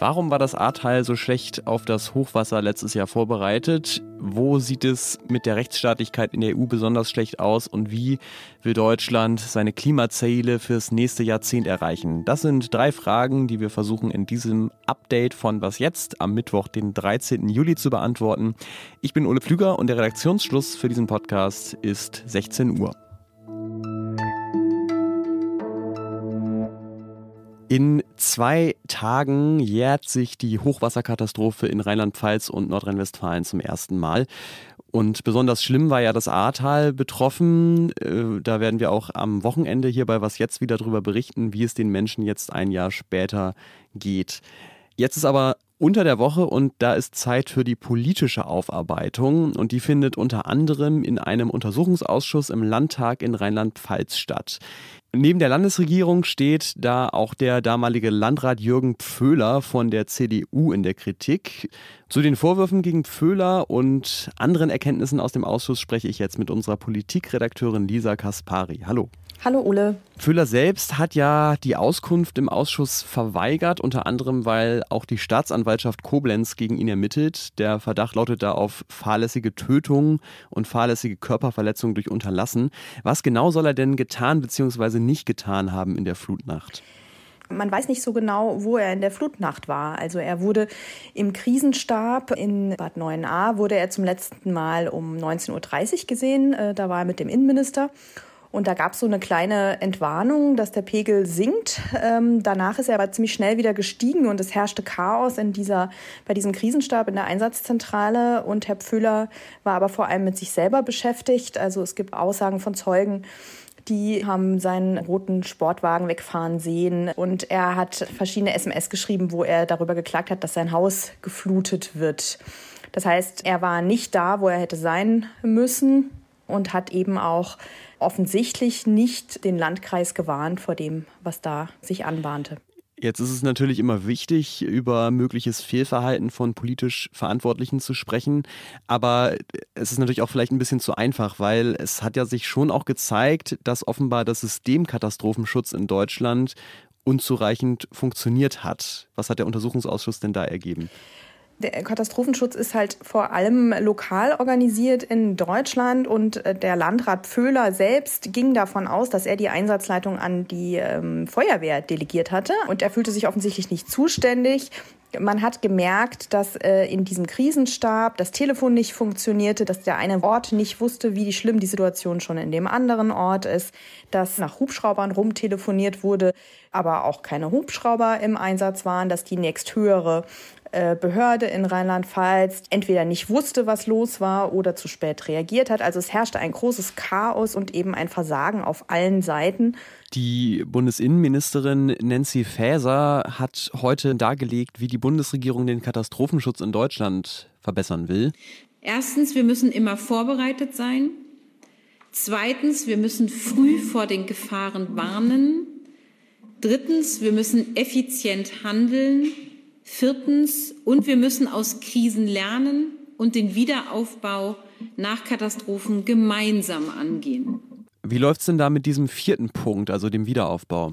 Warum war das Ahrtal so schlecht auf das Hochwasser letztes Jahr vorbereitet? Wo sieht es mit der Rechtsstaatlichkeit in der EU besonders schlecht aus? Und wie will Deutschland seine Klimaziele fürs nächste Jahrzehnt erreichen? Das sind drei Fragen, die wir versuchen in diesem Update von Was jetzt am Mittwoch, den 13. Juli zu beantworten. Ich bin Ole Pflüger und der Redaktionsschluss für diesen Podcast ist 16 Uhr. In zwei Tagen jährt sich die Hochwasserkatastrophe in Rheinland-Pfalz und Nordrhein-Westfalen zum ersten Mal. Und besonders schlimm war ja das Ahrtal betroffen. Äh, da werden wir auch am Wochenende hier bei Was Jetzt wieder darüber berichten, wie es den Menschen jetzt ein Jahr später geht. Jetzt ist aber unter der Woche und da ist Zeit für die politische Aufarbeitung und die findet unter anderem in einem Untersuchungsausschuss im Landtag in Rheinland-Pfalz statt. Neben der Landesregierung steht da auch der damalige Landrat Jürgen Pföhler von der CDU in der Kritik. Zu den Vorwürfen gegen Pföhler und anderen Erkenntnissen aus dem Ausschuss spreche ich jetzt mit unserer Politikredakteurin Lisa Kaspari. Hallo. Hallo Ole. Föhler selbst hat ja die Auskunft im Ausschuss verweigert, unter anderem weil auch die Staatsanwaltschaft Koblenz gegen ihn ermittelt. Der Verdacht lautet da auf fahrlässige Tötung und fahrlässige Körperverletzung durch Unterlassen. Was genau soll er denn getan bzw. nicht getan haben in der Flutnacht? Man weiß nicht so genau, wo er in der Flutnacht war. Also er wurde im Krisenstab in Bad 9a, wurde er zum letzten Mal um 19.30 Uhr gesehen. Äh, da war er mit dem Innenminister. Und da gab es so eine kleine Entwarnung, dass der Pegel sinkt. Ähm, danach ist er aber ziemlich schnell wieder gestiegen und es herrschte Chaos in dieser, bei diesem Krisenstab in der Einsatzzentrale. Und Herr Pfüller war aber vor allem mit sich selber beschäftigt. Also es gibt Aussagen von Zeugen, die haben seinen roten Sportwagen wegfahren sehen und er hat verschiedene SMS geschrieben, wo er darüber geklagt hat, dass sein Haus geflutet wird. Das heißt, er war nicht da, wo er hätte sein müssen und hat eben auch offensichtlich nicht den Landkreis gewarnt vor dem, was da sich anbahnte. Jetzt ist es natürlich immer wichtig, über mögliches Fehlverhalten von politisch Verantwortlichen zu sprechen. Aber es ist natürlich auch vielleicht ein bisschen zu einfach, weil es hat ja sich schon auch gezeigt, dass offenbar das System Katastrophenschutz in Deutschland unzureichend funktioniert hat. Was hat der Untersuchungsausschuss denn da ergeben? Der Katastrophenschutz ist halt vor allem lokal organisiert in Deutschland und äh, der Landrat Pföhler selbst ging davon aus, dass er die Einsatzleitung an die ähm, Feuerwehr delegiert hatte und er fühlte sich offensichtlich nicht zuständig. Man hat gemerkt, dass äh, in diesem Krisenstab das Telefon nicht funktionierte, dass der eine Ort nicht wusste, wie schlimm die Situation schon in dem anderen Ort ist, dass nach Hubschraubern rumtelefoniert wurde, aber auch keine Hubschrauber im Einsatz waren, dass die nächsthöhere Behörde in Rheinland-Pfalz entweder nicht wusste, was los war oder zu spät reagiert hat. Also es herrschte ein großes Chaos und eben ein Versagen auf allen Seiten. Die Bundesinnenministerin Nancy Faeser hat heute dargelegt, wie die Bundesregierung den Katastrophenschutz in Deutschland verbessern will. Erstens, wir müssen immer vorbereitet sein. Zweitens, wir müssen früh vor den Gefahren warnen. Drittens, wir müssen effizient handeln. Viertens, und wir müssen aus Krisen lernen und den Wiederaufbau nach Katastrophen gemeinsam angehen. Wie läuft es denn da mit diesem vierten Punkt, also dem Wiederaufbau?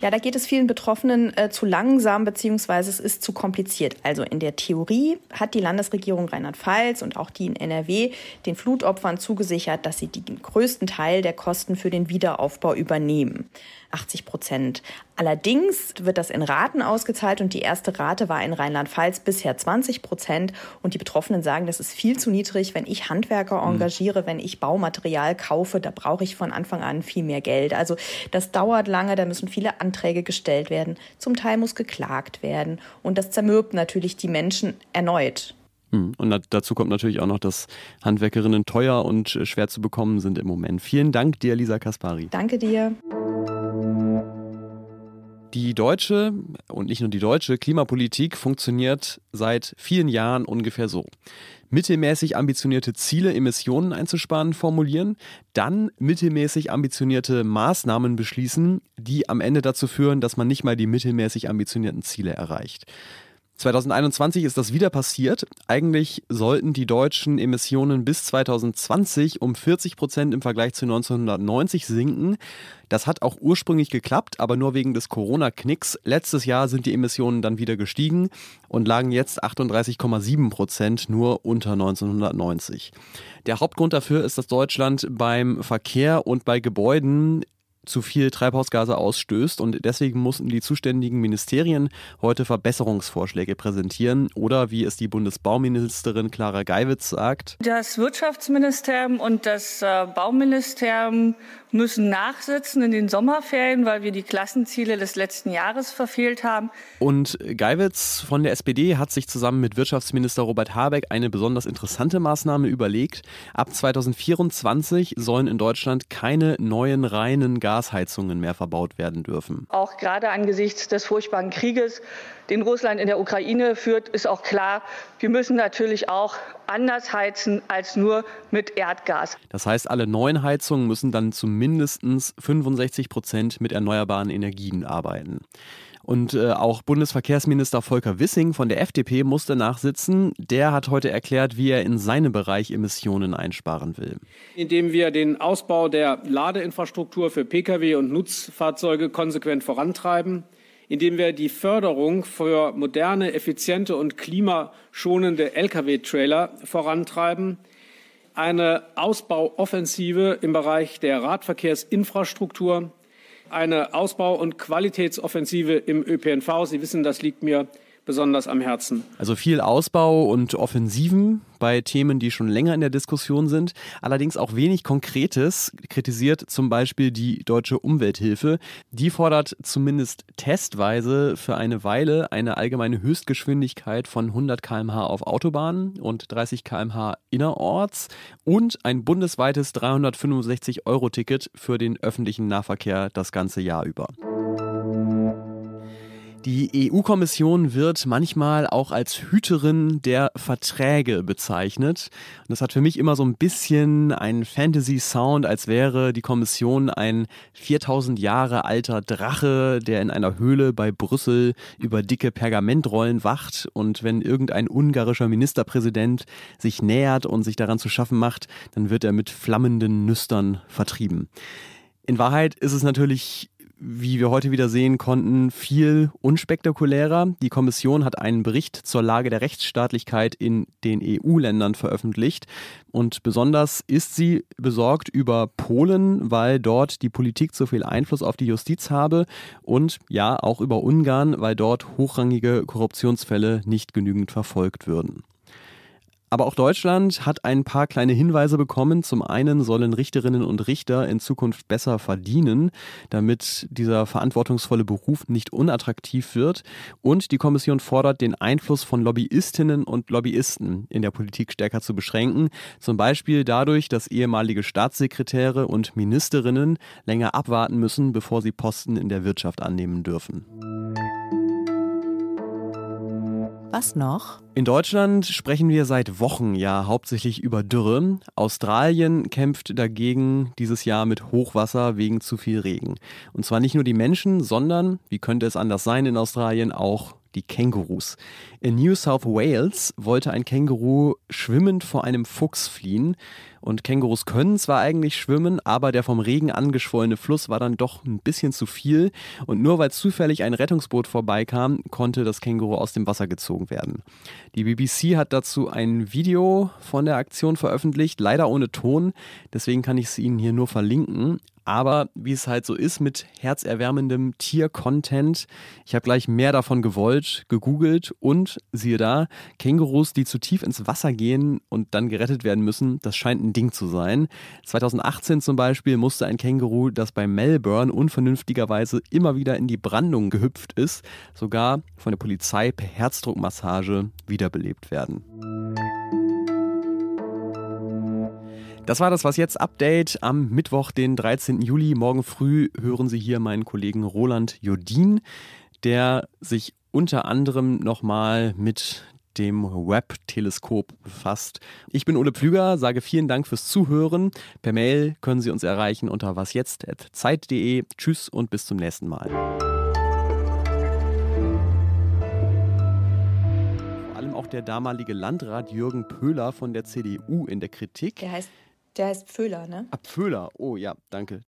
Ja, da geht es vielen Betroffenen äh, zu langsam beziehungsweise es ist zu kompliziert. Also in der Theorie hat die Landesregierung Rheinland-Pfalz und auch die in NRW den Flutopfern zugesichert, dass sie den größten Teil der Kosten für den Wiederaufbau übernehmen. 80 Prozent. Allerdings wird das in Raten ausgezahlt und die erste Rate war in Rheinland-Pfalz bisher 20 Prozent. Und die Betroffenen sagen, das ist viel zu niedrig. Wenn ich Handwerker hm. engagiere, wenn ich Baumaterial kaufe, da brauche ich von Anfang an viel mehr Geld. Also das dauert lange, da müssen viele Anträge gestellt werden. Zum Teil muss geklagt werden. Und das zermürbt natürlich die Menschen erneut. Hm. Und dazu kommt natürlich auch noch, dass Handwerkerinnen teuer und schwer zu bekommen sind im Moment. Vielen Dank dir, Lisa Kaspari. Danke dir. Die deutsche und nicht nur die deutsche Klimapolitik funktioniert seit vielen Jahren ungefähr so. Mittelmäßig ambitionierte Ziele, Emissionen einzusparen, formulieren, dann mittelmäßig ambitionierte Maßnahmen beschließen, die am Ende dazu führen, dass man nicht mal die mittelmäßig ambitionierten Ziele erreicht. 2021 ist das wieder passiert. Eigentlich sollten die deutschen Emissionen bis 2020 um 40 Prozent im Vergleich zu 1990 sinken. Das hat auch ursprünglich geklappt, aber nur wegen des Corona-Knicks. Letztes Jahr sind die Emissionen dann wieder gestiegen und lagen jetzt 38,7 Prozent nur unter 1990. Der Hauptgrund dafür ist, dass Deutschland beim Verkehr und bei Gebäuden zu viel Treibhausgase ausstößt und deswegen mussten die zuständigen Ministerien heute Verbesserungsvorschläge präsentieren oder wie es die Bundesbauministerin Clara Geiwitz sagt. Das Wirtschaftsministerium und das äh, Bauministerium müssen nachsitzen in den Sommerferien, weil wir die Klassenziele des letzten Jahres verfehlt haben. Und Geiwitz von der SPD hat sich zusammen mit Wirtschaftsminister Robert Habeck eine besonders interessante Maßnahme überlegt. Ab 2024 sollen in Deutschland keine neuen reinen Gasheizungen mehr verbaut werden dürfen. Auch gerade angesichts des furchtbaren Krieges, den Russland in der Ukraine führt, ist auch klar, wir müssen natürlich auch anders heizen als nur mit Erdgas. Das heißt, alle neuen Heizungen müssen dann zu mindestens 65 Prozent mit erneuerbaren Energien arbeiten. Und äh, auch Bundesverkehrsminister Volker Wissing von der FDP musste nachsitzen. Der hat heute erklärt, wie er in seinem Bereich Emissionen einsparen will. Indem wir den Ausbau der Ladeinfrastruktur für Pkw und Nutzfahrzeuge konsequent vorantreiben, indem wir die Förderung für moderne, effiziente und klimaschonende Lkw-Trailer vorantreiben, eine Ausbauoffensive im Bereich der Radverkehrsinfrastruktur, eine Ausbau- und Qualitätsoffensive im ÖPNV. Sie wissen, das liegt mir besonders am Herzen. Also viel Ausbau und Offensiven bei Themen, die schon länger in der Diskussion sind, allerdings auch wenig Konkretes, kritisiert zum Beispiel die Deutsche Umwelthilfe. Die fordert zumindest testweise für eine Weile eine allgemeine Höchstgeschwindigkeit von 100 km/h auf Autobahnen und 30 km/h innerorts und ein bundesweites 365-Euro-Ticket für den öffentlichen Nahverkehr das ganze Jahr über. Die EU-Kommission wird manchmal auch als Hüterin der Verträge bezeichnet. Und das hat für mich immer so ein bisschen einen Fantasy-Sound, als wäre die Kommission ein 4000 Jahre alter Drache, der in einer Höhle bei Brüssel über dicke Pergamentrollen wacht. Und wenn irgendein ungarischer Ministerpräsident sich nähert und sich daran zu schaffen macht, dann wird er mit flammenden Nüstern vertrieben. In Wahrheit ist es natürlich wie wir heute wieder sehen konnten, viel unspektakulärer. Die Kommission hat einen Bericht zur Lage der Rechtsstaatlichkeit in den EU-Ländern veröffentlicht. Und besonders ist sie besorgt über Polen, weil dort die Politik zu viel Einfluss auf die Justiz habe. Und ja, auch über Ungarn, weil dort hochrangige Korruptionsfälle nicht genügend verfolgt würden. Aber auch Deutschland hat ein paar kleine Hinweise bekommen. Zum einen sollen Richterinnen und Richter in Zukunft besser verdienen, damit dieser verantwortungsvolle Beruf nicht unattraktiv wird. Und die Kommission fordert, den Einfluss von Lobbyistinnen und Lobbyisten in der Politik stärker zu beschränken. Zum Beispiel dadurch, dass ehemalige Staatssekretäre und Ministerinnen länger abwarten müssen, bevor sie Posten in der Wirtschaft annehmen dürfen. Was noch? In Deutschland sprechen wir seit Wochen ja hauptsächlich über Dürre. Australien kämpft dagegen dieses Jahr mit Hochwasser wegen zu viel Regen. Und zwar nicht nur die Menschen, sondern, wie könnte es anders sein in Australien, auch die Kängurus. In New South Wales wollte ein Känguru schwimmend vor einem Fuchs fliehen. Und Kängurus können zwar eigentlich schwimmen, aber der vom Regen angeschwollene Fluss war dann doch ein bisschen zu viel. Und nur weil zufällig ein Rettungsboot vorbeikam, konnte das Känguru aus dem Wasser gezogen werden. Die BBC hat dazu ein Video von der Aktion veröffentlicht, leider ohne Ton. Deswegen kann ich es Ihnen hier nur verlinken. Aber wie es halt so ist mit herzerwärmendem Tier-Content, ich habe gleich mehr davon gewollt, gegoogelt und siehe da, Kängurus, die zu tief ins Wasser gehen und dann gerettet werden müssen, das scheint ein Ding zu sein. 2018 zum Beispiel musste ein Känguru, das bei Melbourne unvernünftigerweise immer wieder in die Brandung gehüpft ist, sogar von der Polizei per Herzdruckmassage wiederbelebt werden. Das war das Was jetzt Update am Mittwoch, den 13. Juli. Morgen früh hören Sie hier meinen Kollegen Roland Jodin, der sich unter anderem nochmal mit dem Webb-Teleskop befasst. Ich bin Ole Pflüger, sage vielen Dank fürs Zuhören. Per Mail können Sie uns erreichen unter wasjetzt.zeit.de. Tschüss und bis zum nächsten Mal. der damalige Landrat Jürgen Pöhler von der CDU in der Kritik. Der heißt, der heißt Pföhler, ne? Ab Pöhler, oh ja, danke.